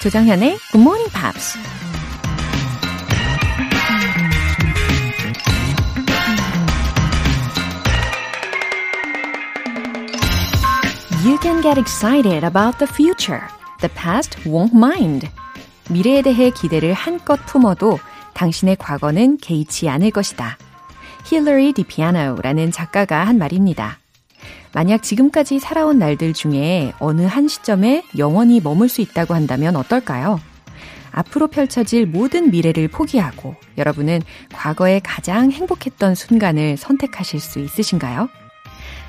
조정현의 Good Morning Pops. You can get excited about the future. The past won't mind. 미래에 대해 기대를 한껏 품어도 당신의 과거는 개의치 않을 것이다. 힐러리 디피아노라는 작가가 한 말입니다. 만약 지금까지 살아온 날들 중에 어느 한 시점에 영원히 머물 수 있다고 한다면 어떨까요? 앞으로 펼쳐질 모든 미래를 포기하고 여러분은 과거에 가장 행복했던 순간을 선택하실 수 있으신가요?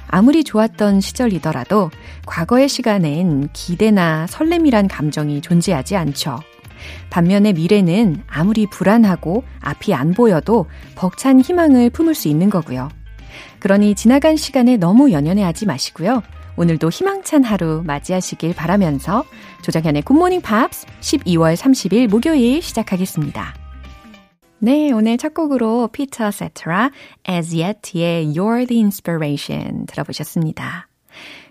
아무리 좋았던 시절이더라도 과거의 시간엔 기대나 설렘이란 감정이 존재하지 않죠. 반면에 미래는 아무리 불안하고 앞이 안 보여도 벅찬 희망을 품을 수 있는 거고요. 그러니 지나간 시간에 너무 연연해하지 마시고요. 오늘도 희망찬 하루 맞이하시길 바라면서 조정현의 굿모닝 팝스 12월 30일 목요일 시작하겠습니다. 네, 오늘 첫 곡으로 피터 세테라 Az Yet의 You're the Inspiration 들어보셨습니다.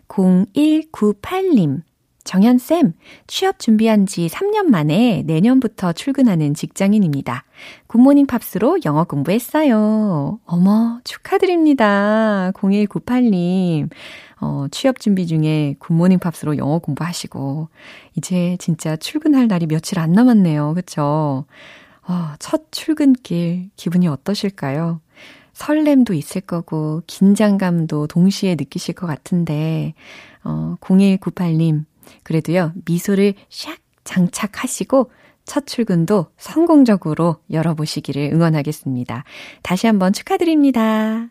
0198님 정현쌤, 취업 준비한 지 3년 만에 내년부터 출근하는 직장인입니다. 굿모닝 팝스로 영어 공부했어요. 어머, 축하드립니다. 0198님. 어, 취업 준비 중에 굿모닝 팝스로 영어 공부하시고, 이제 진짜 출근할 날이 며칠 안 남았네요. 그쵸? 어, 첫 출근길 기분이 어떠실까요? 설렘도 있을 거고, 긴장감도 동시에 느끼실 것 같은데, 어, 0198님, 그래도요, 미소를 샥 장착하시고 첫 출근도 성공적으로 열어보시기를 응원하겠습니다. 다시 한번 축하드립니다.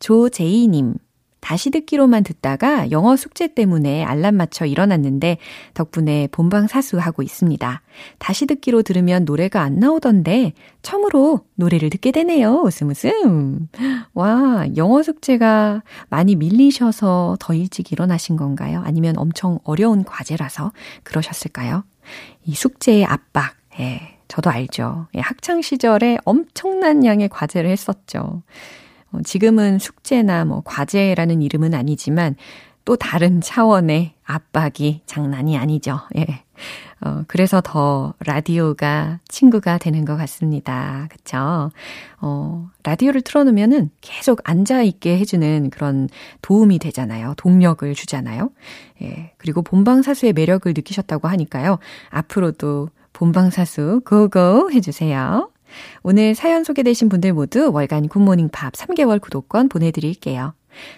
조제이님. 다시 듣기로만 듣다가 영어 숙제 때문에 알람 맞춰 일어났는데 덕분에 본방 사수하고 있습니다. 다시 듣기로 들으면 노래가 안 나오던데 처음으로 노래를 듣게 되네요. 웃음 웃음. 와, 영어 숙제가 많이 밀리셔서 더 일찍 일어나신 건가요? 아니면 엄청 어려운 과제라서 그러셨을까요? 이 숙제의 압박, 예, 저도 알죠. 예, 학창 시절에 엄청난 양의 과제를 했었죠. 어, 지금은 숙제나 뭐 과제라는 이름은 아니지만 또 다른 차원의 압박이 장난이 아니죠. 예. 어, 그래서 더 라디오가 친구가 되는 것 같습니다. 그쵸? 어, 라디오를 틀어놓으면은 계속 앉아있게 해주는 그런 도움이 되잖아요. 동력을 주잖아요. 예. 그리고 본방사수의 매력을 느끼셨다고 하니까요. 앞으로도 본방사수 go go 해주세요. 오늘 사연 소개되신 분들 모두 월간 굿모닝 팝 3개월 구독권 보내드릴게요.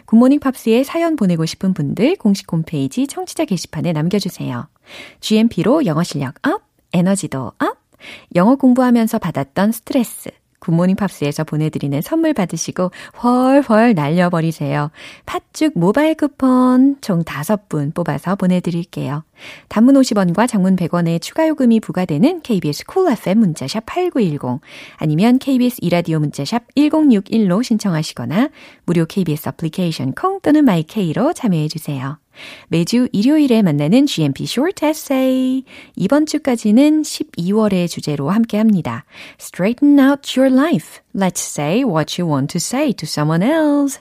굿모닝 팝스에 사연 보내고 싶은 분들 공식 홈페이지 청취자 게시판에 남겨주세요. GMP로 영어 실력 up, 에너지도 up, 영어 공부하면서 받았던 스트레스, 굿모닝 팝스에서 보내드리는 선물 받으시고 훨훨 날려버리세요. 팥죽 모바일 쿠폰 총 5분 뽑아서 보내드릴게요. 단문 50원과 장문 100원의 추가 요금이 부과되는 KBS Cool FM 문자샵 8910 아니면 KBS 이라디오 문자샵 1061로 신청하시거나 무료 KBS 애플리케이션 콩 또는 마이케이로 참여해 주세요. 매주 일요일에 만나는 GMP Short Essay. 이번 주까지는 12월의 주제로 함께 합니다. Straighten out your life. Let's say what you want to say to someone else.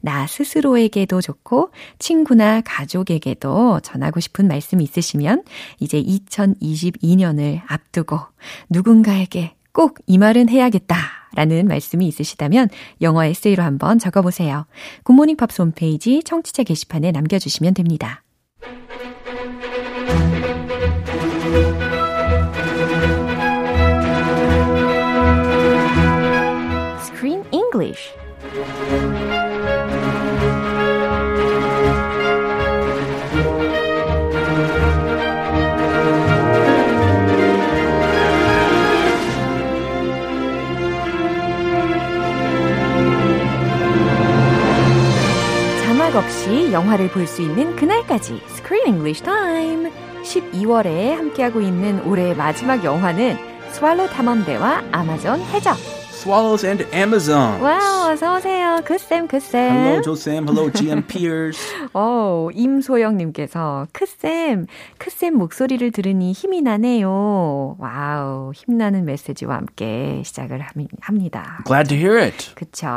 나 스스로에게도 좋고 친구나 가족에게도 전하고 싶은 말씀 있으시면 이제 2022년을 앞두고 누군가에게 꼭 이 말은 해야겠다 라는 말씀이 있으시다면 영어 에세이로 한번 적어보세요. 굿모닝 팝스 홈페이지 청취자 게시판에 남겨주시면 됩니다. Screen English 없이 영화를 볼 수 있는 그날까지 Screen English Time. 12월에 함께하고 있는 올해의 마지막 영화는 스왈로 탐험대와 아마존 해적 Swallows and Amazons. 와우, 어서오세요. 크쌤, 크쌤. Hello, 조쌤. Hello, GM Peers. 어, 임소영님께서, 크쌤, 크쌤 목소리를 들으니 힘이 나네요. 와우, 힘나는 메시지와 함께 시작을 합니다. Glad to hear it. 그쵸.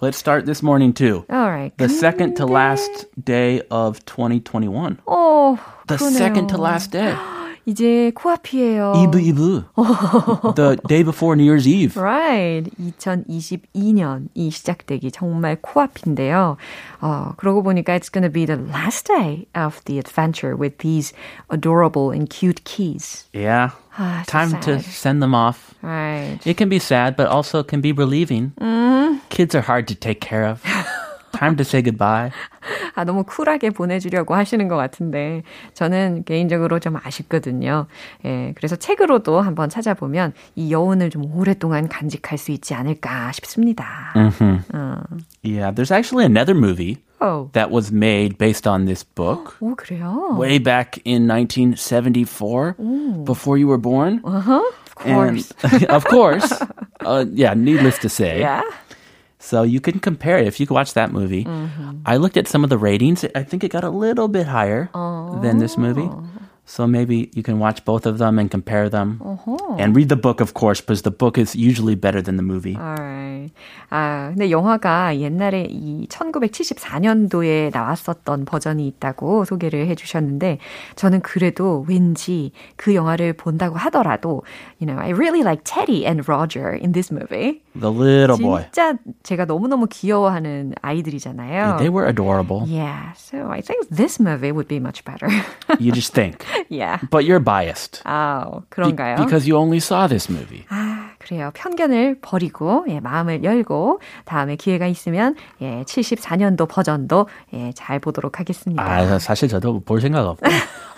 Let's start this morning too. Alright. The second to last day of 2021. 어, The 그러네요. second to last day. 이제 코앞이에요. Eve Eve. the day before New Year's Eve. Right. 2022년이 시작되기 정말 코앞인데요. 어, 그러고 보니까 it's gonna be the last day of the adventure with these adorable and cute keys. Yeah. Ah, so Time to sad. send them off. Right. It can be sad, but also can be relieving. Kids are hard to take care of. Time to say goodbye. 아, 너무 쿨하게 보내주려고 하시는 것 같은데, 저는 개인적으로 좀 아쉽거든요. 예, 그래서 책으로도 한번 찾아보면 이 여운을 좀 오랫동안 간직할 수 있지 않을까 싶습니다. Yeah, there's actually another movie 오, that was made based on this book 오, 그래요? way back in 1974, before you were born. Of course. And of course, uh, yeah, needless to say. yeah. So you can compare it if you could watch that movie. Mm-hmm. I looked at some of the ratings. I think it got a little bit higher than this movie. Oh. So maybe you can watch both of them and compare them. And read the book, of course, because the book is usually better than the movie. Alright. 아, 근데 영화가 옛날에 이 1974년도에 나왔었던 버전이 있다고 소개를 해주셨는데, 저는 그래도 왠지 그 영화를 본다고 하더라도, you know, I really like Teddy and Roger in this movie. The little boy. 진짜 제가 너무너무 귀여워하는 아이들이잖아요. They were adorable. Yeah, so I think this movie would be much better. You just think. yeah. But you're biased. 아, Be- 그런가요? because you only saw this movie. 아, 그래요. 편견을 버리고, 예, 마음을 열고, 다음에 기회가 있으면, 예, 74년도 버전도, 예, 잘 보도록 하겠습니다. 아, 사실 저도 볼 생각 없고.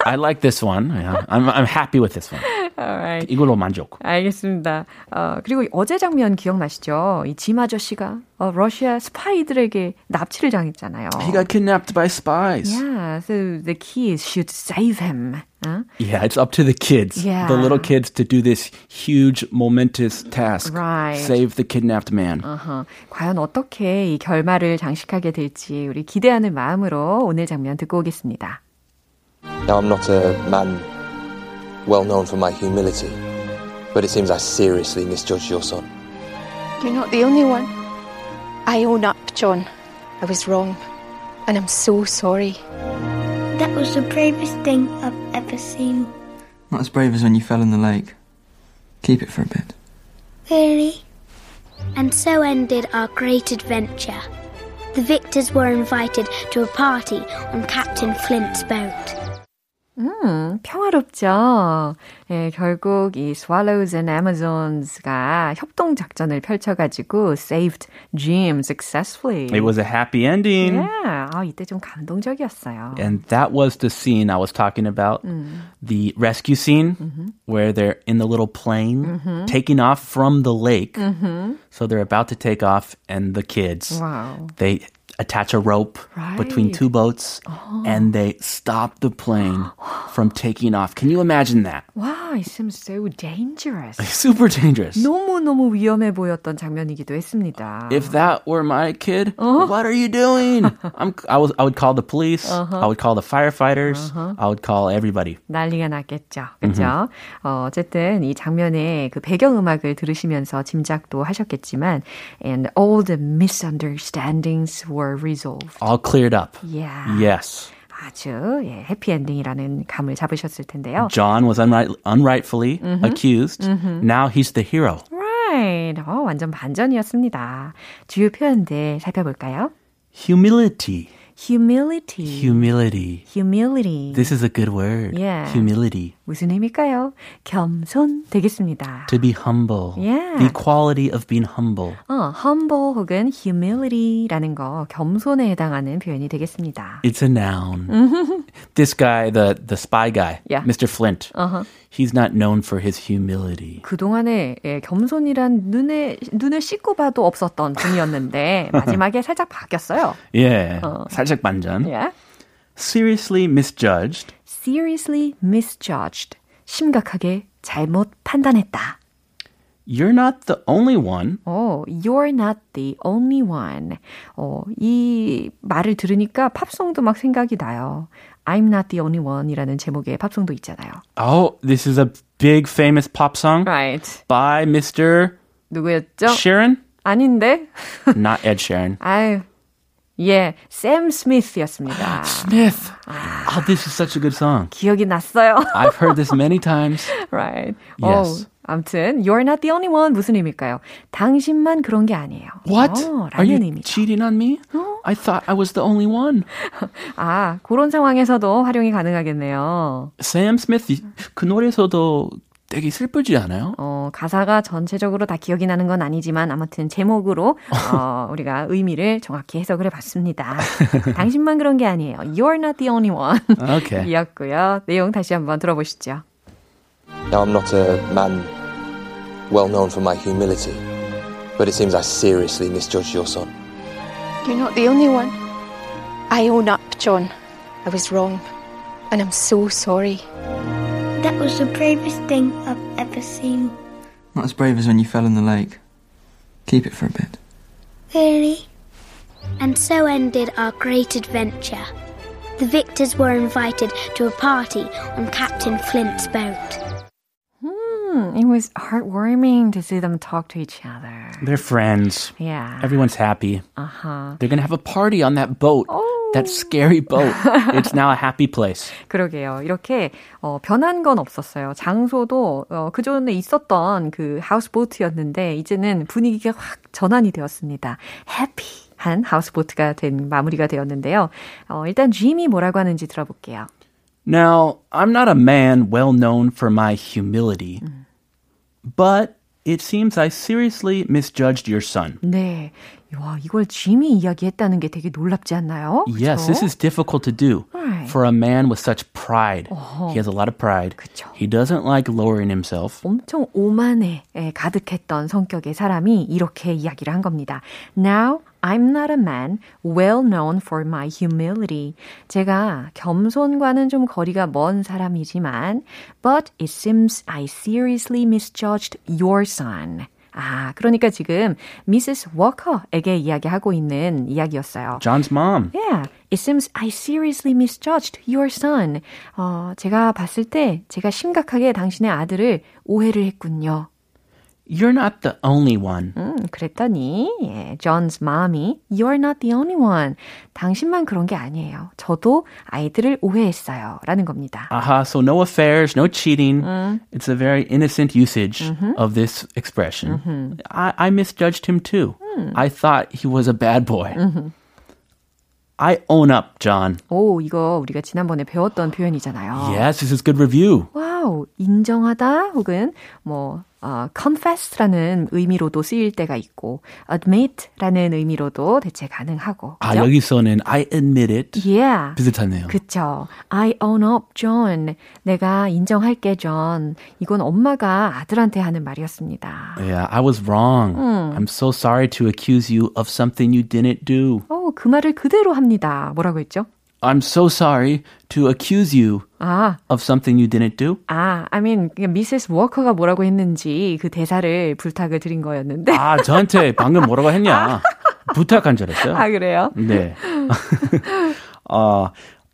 I like this one. I'm, I'm happy with this one. Alright. 이걸로 만족. 알겠습니다. 어, 그리고 어제 장면 기억나시죠? 이 짐 아저씨가, 어, 러시아 스파이들에게 납치를 당했잖아요. He got kidnapped by spies. Yeah, so the keys should save him. 어? Yeah, it's up to the kids, Yeah. the little kids, to do this huge, momentous task. Right. Save the kidnapped man. 어허, 과연 어떻게 이 결말을 장식하게 될지 우리 기대하는 마음으로 오늘 장면 듣고 오겠습니다. Now, I'm not a man well known for my humility, but it seems I seriously misjudged your son. You're not the only one. I own up, John. I was wrong. And I'm so sorry. That was the bravest thing I've ever seen. Not as brave as when you fell in the lake. Keep it for a bit. Really? And so ended our great adventure. The victors were invited to a party on Captain Flint's boat. 음, 평화롭죠. 예, 결국 이 Swallows and Amazons가 협동 작전을 펼쳐가지고 saved Jim successfully. It was a happy ending. Yeah, 아, 이때 좀 감동적이었어요. And that was the scene I was talking about. The rescue scene where they're in the little plane taking off from the lake. So they're about to take off, and the kids, Wow. they attach a rope between Right. two boats and they stop the plane from taking off. Can you imagine that? Wow, it seems so dangerous. Super dangerous. 너무너무 위험해 보였던 장면이기도 했습니다. If that were my kid, what are you doing? I'm, I was, I would call the police. I would call the firefighters. I would call everybody. 난리가 났겠죠. 그죠? 어, 어쨌든 이 장면의 그 배경음악을 들으시면서 짐작도 하셨겠지만, and all the misunderstandings were resolved. All cleared up. Yeah. Yes. 아주 예, 해피엔딩이라는 감을 잡으셨을 텐데요. John was unright, unrightfully accused. Now he's the hero. Right. 어, 완전 반전이었습니다. 주요 표현들 살펴볼까요? Humility. humility. Humility. humility. This is a good word. Yeah. Humility. 무슨 의미일까요? 겸손 되겠습니다. To be humble. Yeah. The quality of being humble. 어, humble 혹은 humility라는 거 겸손에 해당하는 표현이 되겠습니다. It's a noun. this guy, the, the spy guy, Yeah. Mr. Flint, he's not known for his humility. 그동안에 예, 겸손이란 눈에 눈을 씻고 봐도 없었던 분이었는데 마지막에 살짝 바뀌었어요. Yeah. 살짝 반전. Yeah. Seriously misjudged. Seriously misjudged. 심각하게 잘못 판단했다. You're not the only one. 어, you're not the only one. 어, 이 말을 들으니까 팝송도 막 생각이 나요. I'm not the only one이라는 제목의 팝송도 있잖아요. Oh, this is a big famous pop song Right. by Mr. 누구였죠? Sharon? 아닌데? Not Ed Sheeran. 아유, 예, 샘 스미스였습니다. Smith. Oh, this is such a good song. 기억이 났어요. I've heard this many times. right. Yes. 어, 아무튼 you're not the only one 무슨 의미일까요? 당신만 그런 게 아니에요. What? 어, Are you 의미죠. cheating on me? I thought I was the only one. 아, 그런 상황에서도 활용이 가능하겠네요. Sam Smith 그 노래에서도 되게 슬프지 않아요? 어, 가사가 전체적으로 다 기억이 나는 건 아니지만 아무튼 제목으로 어, 우리가 의미를 정확히 해석을 해봤습니다. 당신만 그런 게 아니에요. You're not the only one. Okay. 이었고요. 내용 다시 한번 들어보시죠. Now, I'm not a man well known for my humility, but it seems I seriously misjudged your son. You're not the only one. I own up, John. I was wrong. And I'm so sorry. That was the bravest thing I've ever seen. Not as brave as when you fell in the lake. Keep it for a bit. Really? And so ended our great adventure. The victors were invited to a party on Captain Flint's boat. Hmm, it was heartwarming to see them talk to each other. They're friends. Yeah. Everyone's happy. 아하. They're gonna have a party on that boat. That scary boat. it's now a happy place. 그러게요. 이렇게 어, 변한 건 없었어요. 장소도 어, 그 전에 있었던 그 하우스보트였는데 이제는 분위기가 확 전환이 되었습니다. 해피한 하우스보트가 된 마무리가 되었는데요. 어, 일단 짐이 뭐라고 하는지 들어볼게요. Now, I'm not a man well known for my humility, but it seems I seriously misjudged your son. 네. 와, 이걸 짐이 이야기했다는 게 되게 놀랍지 않나요? Yes, this is difficult to do Right. for a man with such pride. He has a lot of pride. 그쵸. He doesn't like lowering himself. 엄청 오만에 예, 가득했던 성격의 사람이 이렇게 이야기를 한 겁니다. Now I'm not a man well known for my humility. 제가 겸손과는 좀 거리가 먼 사람이지만 but it seems I seriously misjudged your son. 아, 그러니까 지금 미세스 워커에게 이야기하고 있는 이야기였어요. John's mom. Yeah, it seems I seriously misjudged your son. 어, 제가 봤을 때 제가 심각하게 당신의 아들을 오해를 했군요. You're not the only one. 음, 그랬더니 예, John's mom이 You're not the only one. 당신만 그런 게 아니에요. 저도 아이들을 오해했어요. 라는 겁니다. Aha, so no affairs, no cheating. It's a very innocent usage of this expression. I, I misjudged him too. I thought he was a bad boy. I own up, John. 오, 이거 우리가 지난번에 배웠던 표현이잖아요. Yes, this is good review. 와우, 인정하다 혹은 뭐 어, confess라는 의미로도 쓰일 때가 있고 admit라는 의미로도 대체 가능하고. 아, 그죠? 여기서는 I admit it. Yeah. 비슷하네요. 그쵸. I own up, John. 내가 인정할게, John. 이건 엄마가 아들한테 하는 말이었습니다. Yeah, I was wrong. I'm so sorry to accuse you of something you didn't do. 어, 그 말을 그대로 합니다. 뭐라고 했죠? I'm so sorry to accuse you 아, of something you didn't do. 아, I mean, 미세스 워커가 뭐라고 했는지 그 대사를 부탁을 드린 거였는데. 아, 저한테 방금 뭐라고 했냐? 부탁한 줄 알았어요. 아, 그래요? 네. 어,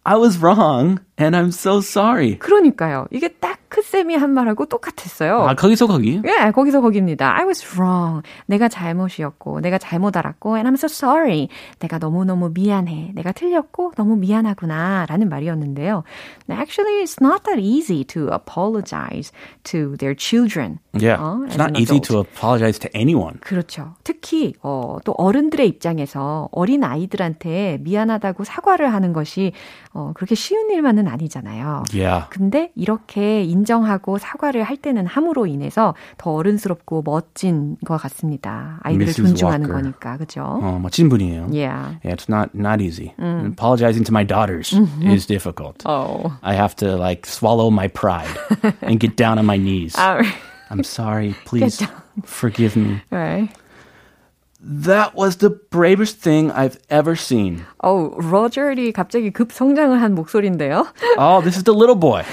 I was wrong And I'm so sorry. 그러니까요. 이게 딱 크쌤이 한 말하고 똑같았어요. 아, 거기서 거기? 예, 거기서 거기입니다. I was wrong. 내가 잘못이었고, 내가 잘못 알았고, and I'm so sorry. 내가 너무너무 미안해. 내가 틀렸고, 너무 미안하구나. 라는 말이었는데요. Actually, it's not that easy to apologize to their children. Yeah. 어, It's not easy to apologize to anyone. 그렇죠. 특히 어, 또 어른들의 입장에서 어린 아이들한테 미안하다고 사과를 하는 것이 어, 그렇게 쉬운 일만은 아니잖아요. Yeah. 근데 이렇게 인정하고 사과를 할 때는 함으로 인해서 더 어른스럽고 멋진 것 같습니다. 아이들을. 존중하는 Walker. 거니까, 그죠? 어, 멋진 분이에요. Yeah. Yeah, it's not not easy. Apologizing to my daughters is difficult. Oh. I have to like swallow my pride and get down on my knees. 아, I'm sorry. Please forgive me. right. That was the bravest thing I've ever seen. 어, 로저리 갑자기 급 성장을 한 목소리인데요. Oh, this is the little boy.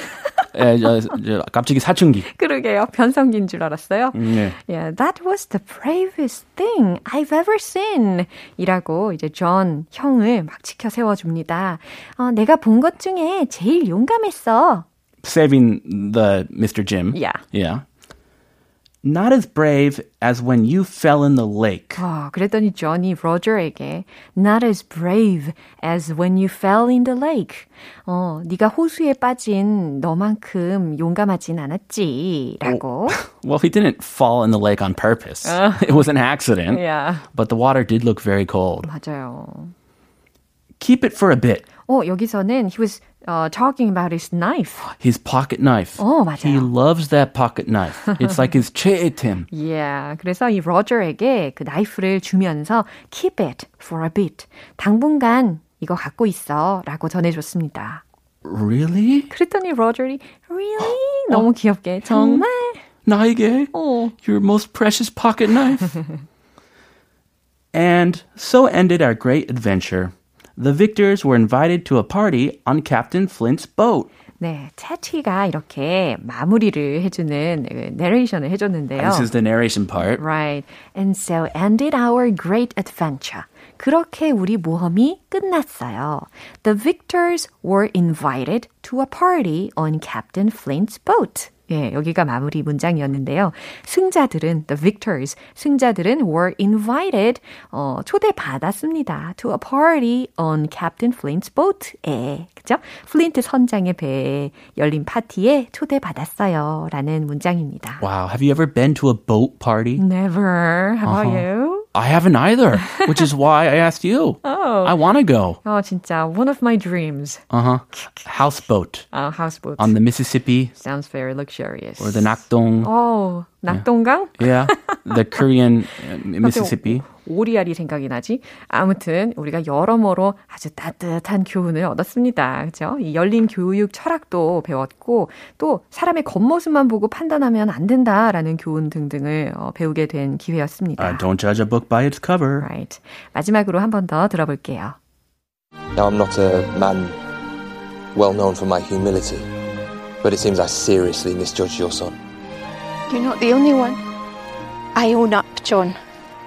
에, 저, 저, 갑자기 사춘기. 그러게요. 변성기인 줄 알았어요. 네. Yeah, that was the bravest thing I've ever seen. 이라고 이제 존 형을 막 지켜 세워줍니다. 어, 내가 본 것 중에 제일 용감했어. Saving the Mr. Jim. Yeah. Yeah. not as brave as when you fell in the lake. 어, 그랬더니 존이 로저에게 not as brave as when you fell in the lake. 어, 네가 호수에 빠진 너만큼 용감하진 않았지라고. Well, he didn't fall in the lake on purpose. It was an accident. Yeah. But the water did look very cold. 맞아요. Keep it for a bit. 어, 여기서는 he was uh, talking about his knife. His pocket knife. 어, 맞아요. He loves that pocket knife. It's like his 최애템. Yeah. 그래서 이 로저에게 그 나이프를 주면서 keep it for a bit. 당분간 이거 갖고 있어 라고 전해줬습니다. Really? 그랬더니 로저이 really? 너무 귀엽게 정말 나에게 어. your most precious pocket knife. and so ended our great adventure. The victors were invited to a party on Captain Flint's boat. 네, 채티가 이렇게 마무리를 해주는 내레이션을 해줬는데요. This is the narration part. Right. And so ended our great adventure. 그렇게 우리 모험이 끝났어요. The victors were invited to a party on Captain Flint's boat. 예, 여기가 마무리 문장이었는데요. 승자들은, the victors, 승자들은 were invited, 어, 초대받았습니다. to a party on Captain Flint's boat. 예, 그죠? 플린트 선장의 배에 열린 파티에 초대받았어요. 라는 문장입니다. Wow, have you ever been to a boat party? Never. How about you? I haven't either, which is why I asked you. Oh. I want to go. Oh, 진짜. One of my dreams. Uh-huh. Houseboat. Uh, houseboat. On the Mississippi. Sounds very luxurious. Or the Nakdong. Oh. 낙동강? Yeah, the Korean uh, Mississippi. 오리알이 생각이 나지. 아무튼 우리가 여러모로 아주 따뜻한 교훈을 얻었습니다. 그죠? 이 열린 교육 철학도 배웠고 또 사람의 겉모습만 보고 판단하면 안 된다라는 교훈 등등을 어, 배우게 된 기회였습니다. Uh, don't judge a book by its cover. Right. 마지막으로 한 번 더 들어볼게요. Now, I'm not a man well known for my humility, but it seems I seriously misjudged your son. You're not the only one. I own up, John.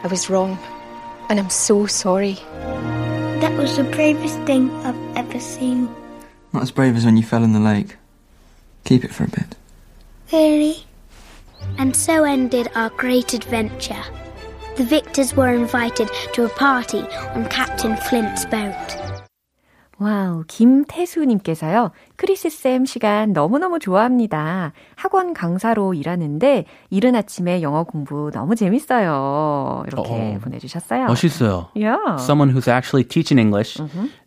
I was wrong. And I'm so sorry. That was the bravest thing I've ever seen. Not as brave as when you fell in the lake. Keep it for a bit. Really? And so ended our great adventure. The victors were invited to a party on Captain Flint's boat. 와우, 김태수님께서요, 크리스쌤 시간 너무너무 좋아합니다. 학원 강사로 일하는데, 이른 아침에 영어 공부 너무 재밌어요. 이렇게 어. 보내주셨어요. 멋있어요. Yeah. Someone who's actually teaching English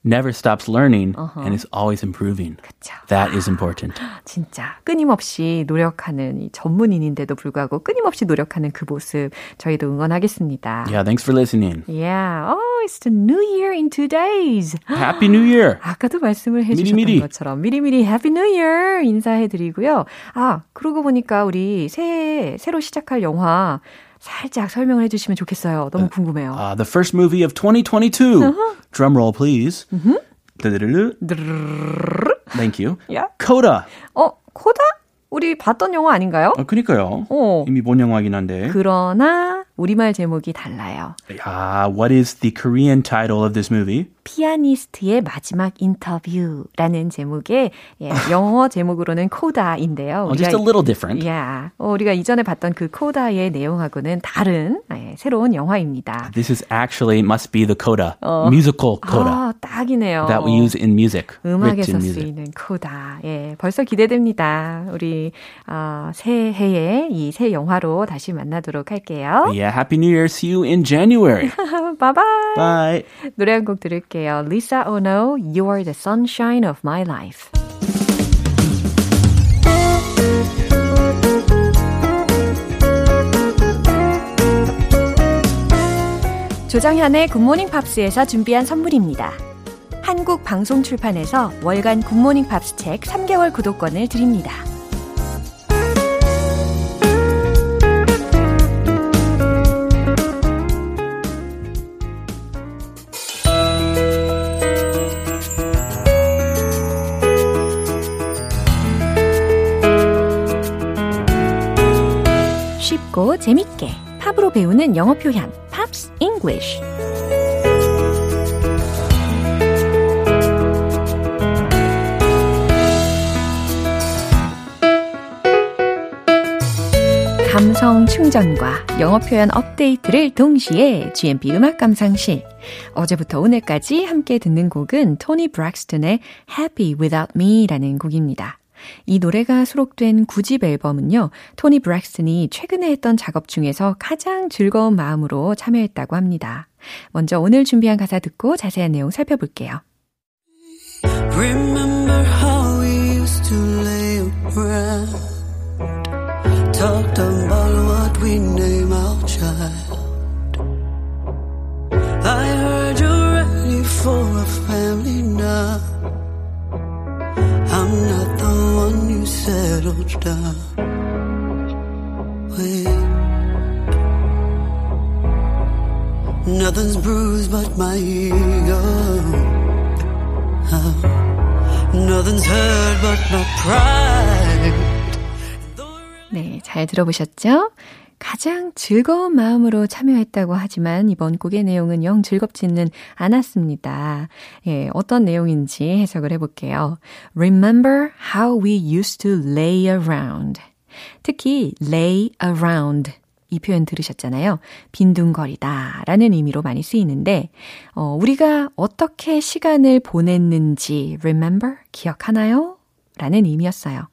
never stops learning and is always improving. 그쵸. That is important. 진짜 끊임없이 노력하는 이 전문인인데도 불구하고 끊임없이 노력하는 그 모습 저희도 응원하겠습니다. Yeah, thanks for listening. Yeah. Oh, it's the new year in two days. Happy New Year. 아까도 말씀을 해주셨던 미리미리. 것처럼 미리미리 Happy New Year 인사해드리고요. 아, 그러고 보니까 우리 새해 새로 시작할 영화 살짝 설명을 해주시면 좋겠어요. 너무 궁금해요. Uh, the first movie of 2022. Drum roll, please. 드르르르. Thank you. Yeah. Coda. 어, 코다? 우리 봤던 영화 아닌가요? 어, 그니까요. 어. 이미 본 영화긴 한데. 그러나 우리말 제목이 달라요. Ah, what is the Korean title of this movie? 피아니스트의 마지막 인터뷰라는 제목의 예, 영어 제목으로는 코다인데요. Oh, just a little different. yeah, 어, 우리가 이전에 봤던 그 코다의 내용하고는 다른 예, 새로운 영화입니다. This is actually must be the coda, musical coda 아, 딱이네요. that we use in music, 음악에서 written music. 쓰이는 코다. 예, 벌써 기대됩니다. 우리 어, 새해에 이 새 영화로 다시 만나도록 할게요. Yeah, Happy New Year. See you in January. 바이바이. Bye. 노래 한 곡 들을게요. Lisa Ono, You're the Sunshine of My Life. 조정현의 굿모닝 팝스에서 준비한 선물입니다. 한국 방송 출판에서 월간 굿모닝 팝스 책 3개월 구독권을 드립니다. 쉽고 재밌게 팝으로 배우는 영어 표현 Pops English 감성 충전과 영어 표현 업데이트를 동시에 GMP 음악 감상실. 어제부터 오늘까지 함께 듣는 곡은 토니 브랙스턴의 Happy Without Me라는 곡입니다. 이 노래가 수록된 9집 앨범은요, 토니 브렉슨이 최근에 했던 작업 중에서 가장 즐거운 마음으로 참여했다고 합니다. 먼저 오늘 준비한 가사 듣고 자세한 내용 살펴볼게요. Remember how we used to lay around Talked about what we name our child I heard you're ready for a family now settled down with Nothing's bruised but my ego Nothing's hurt but my pride. 네, 잘 들어보셨죠? 가장 즐거운 마음으로 참여했다고 하지만 이번 곡의 내용은 영 즐겁지는 않았습니다. 예, 어떤 내용인지 해석을 해볼게요. Remember how we used to lay around. 특히 lay around 이 표현 들으셨잖아요. 빈둥거리다 라는 의미로 많이 쓰이는데, 어, 우리가 어떻게 시간을 보냈는지 remember? 기억하나요? 라는 의미였어요.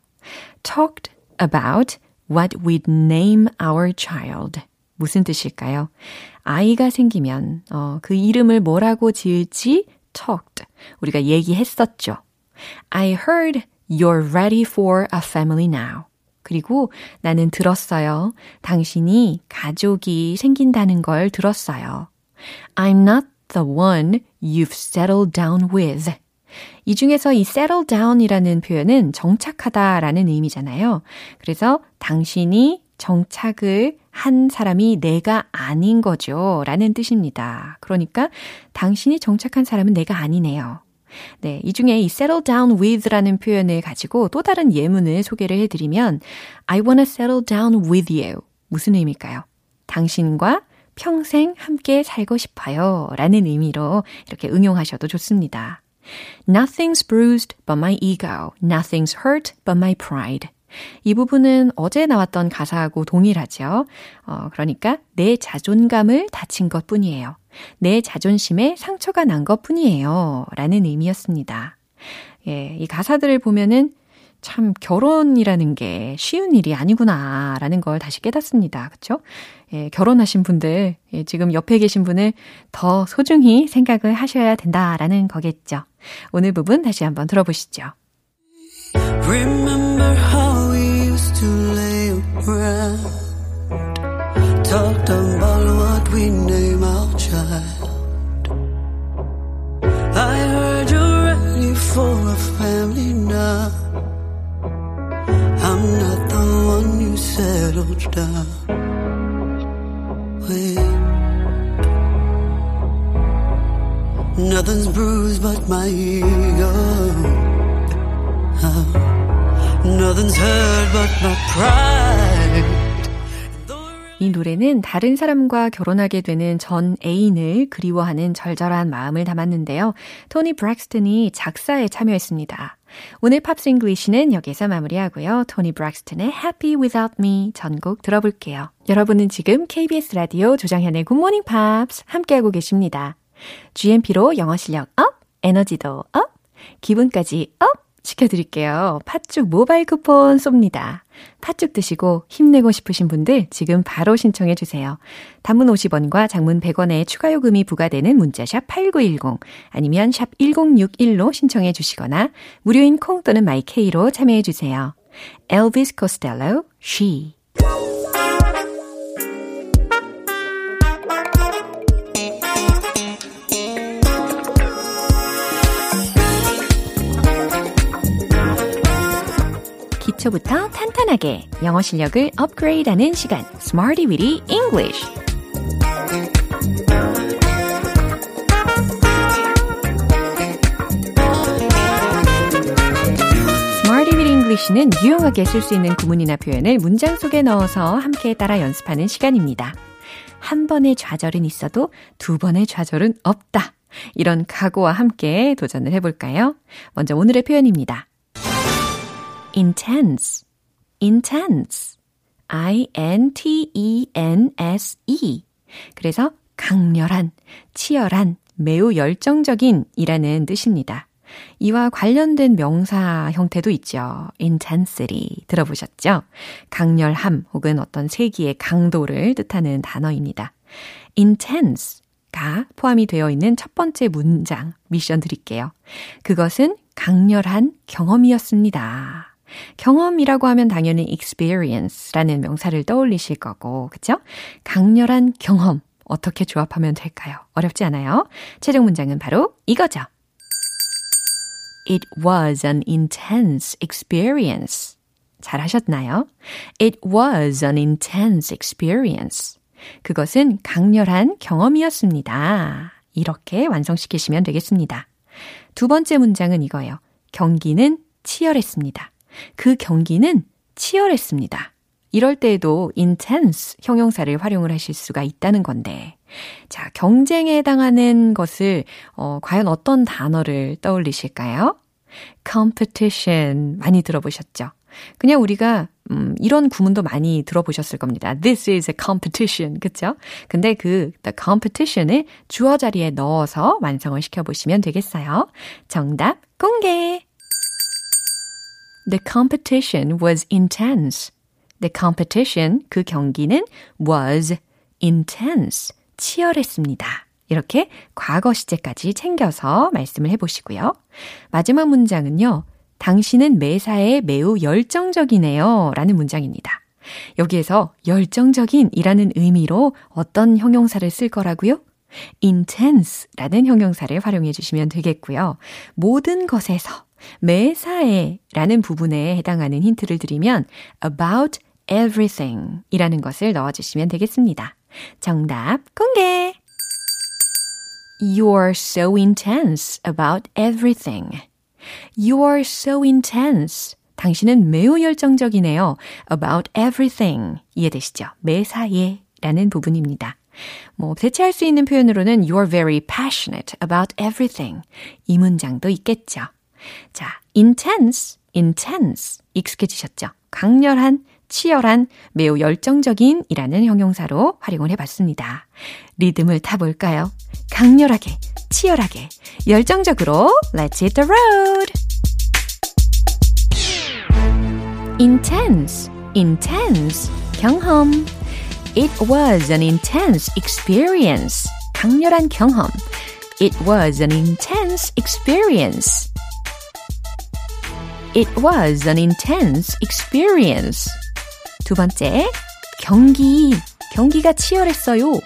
talked about what we'd name our child. 무슨 뜻일까요? 아이가 생기면, 어, 그 이름을 뭐라고 지을지 talked. 우리가 얘기했었죠. I heard you're ready for a family now. 그리고 나는 들었어요. 당신이 가족이 생긴다는 걸 들었어요. I'm not the one you've settled down with. 이 중에서 이 settle down이라는 표현은 정착하다라는 의미잖아요. 그래서 당신이 정착을 한 사람이 내가 아닌 거죠. 라는 뜻입니다. 그러니까 당신이 정착한 사람은 내가 아니네요. 네, 이 중에 이 settle down with라는 표현을 가지고 또 다른 예문을 소개를 해드리면 I wanna settle down with you. 무슨 의미일까요? 당신과 평생 함께 살고 싶어요. 라는 의미로 이렇게 응용하셔도 좋습니다. Nothing's bruised but my ego. Nothing's hurt but my pride. 이 부분은 어제 나왔던 가사하고 동일하죠. 어, 그러니까 내 자존감을 다친 것 뿐이에요. 내 자존심에 상처가 난 것 뿐이에요. 라는 의미였습니다. 예, 이 가사들을 보면은 참 결혼이라는 게 쉬운 일이 아니구나 라는 걸 다시 깨닫습니다. 그쵸? 예, 결혼하신 분들, 예, 지금 옆에 계신 분을 더 소중히 생각을 하셔야 된다라는 거겠죠. 오늘 부분 다시 한번 들어보시죠. Remember how we used to lay around Talked about what we name our child I heard you're ready for a family now I'm not the one you settled down with Nothing's bruised but my ego oh, Nothing's hurt but my pride 이 노래는 다른 사람과 결혼하게 되는 전 애인을 그리워하는 절절한 마음을 담았는데요. 토니 브랙스턴이 작사에 참여했습니다. 오늘 Pops English는 여기서 마무리하고요. 토니 브랙스턴의 Happy Without Me 전곡 들어볼게요. 여러분은 지금 KBS 라디오 Good Morning Pops 함께하고 계십니다. GMP로 영어 실력 up, 에너지도 up, 기분까지 up! 시켜드릴게요. 팥죽 모바일 쿠폰 쏩니다. 팥죽 드시고 힘내고 싶으신 분들 지금 바로 신청해 주세요. 단문 50원과 장문 100원의 추가 요금이 부과되는 문자샵 8910 아니면 샵 1061로 신청해 주시거나 무료인 콩 또는 마이케이로 참여해 주세요. Elvis Costello, She 기초부터 탄탄하게 영어 실력을 업그레이드하는 시간 Smarty Weedy English English는 유용하게 쓸 수 있는 구문이나 표현을 문장 속에 넣어서 함께 따라 연습하는 시간입니다. 한 번의 좌절은 있어도 두 번의 좌절은 없다. 이런 각오와 함께 도전을 해볼까요? 먼저 오늘의 표현입니다. Intense, intense. I-N-T-E-N-S-E. 그래서 강렬한, 치열한, 매우 열정적인 이라는 뜻입니다. 이와 관련된 명사 형태도 있죠. intensity 들어보셨죠? 강렬함 혹은 어떤 세기의 강도를 뜻하는 단어입니다. intense가 포함이 되어 있는 첫 번째 문장 미션 드릴게요. 그것은 강렬한 경험이었습니다. 경험이라고 하면 당연히 experience라는 명사를 떠올리실 거고, 그쵸? 강렬한 경험. 어떻게 조합하면 될까요? 어렵지 않아요? 최종 문장은 바로 이거죠. It was an intense experience. 잘 하셨나요? It was an intense experience. 그것은 강렬한 경험이었습니다. 이렇게 완성시키시면 되겠습니다. 두 번째 문장은 이거예요. 경기는 치열했습니다. 그 경기는 치열했습니다. 이럴 때에도 intense 형용사를 활용을 하실 수가 있다는 건데. 자, 경쟁에 해당하는 것을, 어, 과연 어떤 단어를 떠올리실까요? competition 많이 들어보셨죠? 그냥 우리가 음, 이런 구문도 많이 들어보셨을 겁니다. This is a competition. 그쵸? 근데 그 the competition을 주어 자리에 넣어서 완성을 시켜 보시면 되겠어요. 정답 공개! The competition was intense. The competition, 그 경기는 was intense. 치열했습니다. 이렇게 과거 시제까지 챙겨서 말씀을 해보시고요. 마지막 문장은요. 당신은 매사에 매우 열정적이네요. 라는 문장입니다. 여기에서 열정적인 이라는 의미로 어떤 형용사를 쓸 거라고요? intense 라는 형용사를 활용해 주시면 되겠고요. 모든 것에서 매사에 라는 부분에 해당하는 힌트를 드리면 about everything 이라는 것을 넣어주시면 되겠습니다. 정답 공개! You're so intense about everything. You're so intense. 당신은 매우 열정적이네요. about everything. 이해되시죠? 매사에 라는 부분입니다. 뭐, 대체할 수 있는 표현으로는 you're very passionate about everything. 이 문장도 있겠죠. 자, intense, intense. 익숙해지셨죠? 강렬한, 치열한, 매우 열정적인 이라는 형용사로 활용을 해봤습니다. 리듬을 타볼까요? 강렬하게, 치열하게, 열정적으로 Let's hit the road! intense, intense, 경험. It was an intense experience. 강렬한 경험. It was an intense experience. It was an intense experience. 두 번째, 경기. 경기가 치열했어요.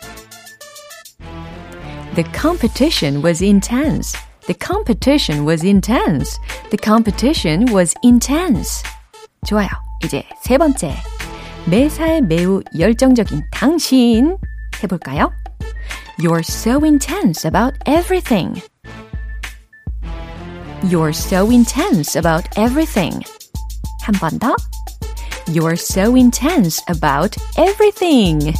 The competition was intense. The competition was intense. The competition was intense. 좋아요. 이제 세 번째. 매사에 매우 열정적인 당신. 해볼까요? You're so intense about everything. You're so intense about everything. 한 번 더. You're so intense about everything.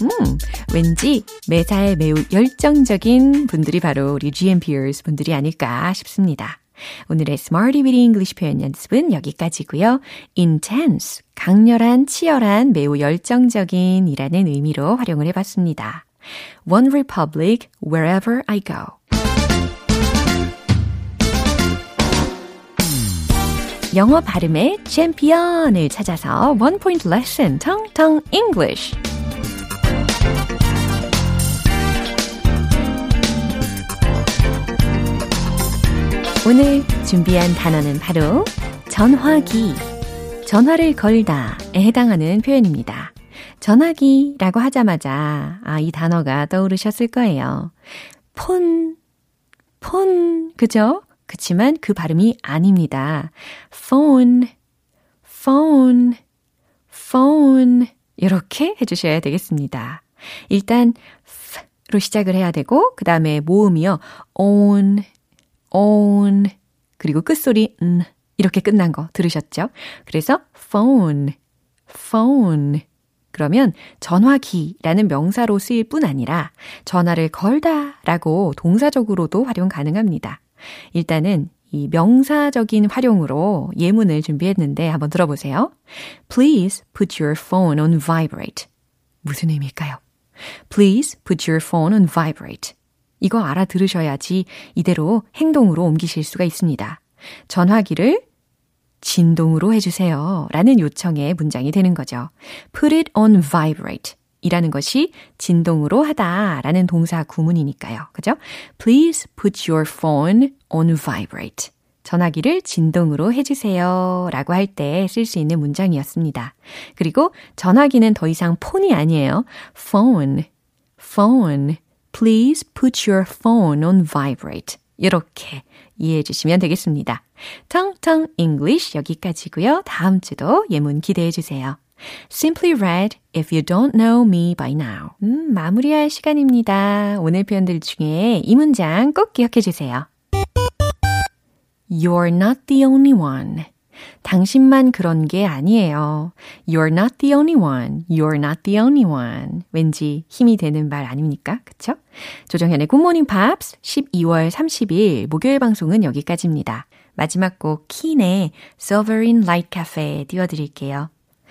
음, 왠지 매사에 매우 열정적인 분들이 바로 우리 GMPers 분들이 아닐까 싶습니다. 오늘의 Smarty Weedy English 표현 연습은 여기까지고요. intense, 강렬한, 치열한, 매우 열정적인 이라는 의미로 활용을 해봤습니다. One Republic, Wherever I Go. 영어 발음의 챔피언을 찾아서 원 포인트 레슨 텅텅 English. 오늘 준비한 단어는 바로 전화기, 전화를 걸다에 해당하는 표현입니다. 전화기라고 하자마자 아, 이 단어가 떠오르셨을 거예요. 폰, 폰, 그죠? 그치만 그 발음이 아닙니다. phone, phone, phone 이렇게 해주셔야 되겠습니다. 일단 로 시작을 해야 되고 그 다음에 모음이요. on, on 그리고 끝소리 음 이렇게 끝난 거 들으셨죠? 그래서 phone, phone 그러면 전화기라는 명사로 쓰일 뿐 아니라 전화를 걸다 라고 동사적으로도 활용 가능합니다. 일단은 이 명사적인 활용으로 예문을 준비했는데 한번 들어보세요. Please put your phone on vibrate. 무슨 의미일까요? Please put your phone on vibrate. 이거 알아들으셔야지 이대로 행동으로 옮기실 수가 있습니다. 전화기를 진동으로 해주세요. 라는 요청의 문장이 되는 거죠. Put it on vibrate. 이라는 것이 진동으로 하다 라는 동사 구문이니까요. 그죠? Please put your phone on vibrate. 전화기를 진동으로 해주세요. 라고 할 때 쓸 수 있는 문장이었습니다. 그리고 전화기는 더 이상 폰이 아니에요. phone, phone. Please put your phone on vibrate. 이렇게 이해해 주시면 되겠습니다. 텅텅 English 여기까지고요. 다음 주도 예문 기대해 주세요. Simply read if you don't know me by now. 음, 마무리할 시간입니다. 오늘 표현들 중에 이 문장 꼭 기억해 주세요. You're not the only one. 당신만 그런 게 아니에요. You're not the only one. You're not the only one. 왠지 힘이 되는 말 아닙니까? 그쵸? 조정현의 굿모닝 팝스 12월 30일 목요일 방송은 여기까지입니다. 마지막 곡 킨의 Silverine Light Cafe 띄워드릴게요.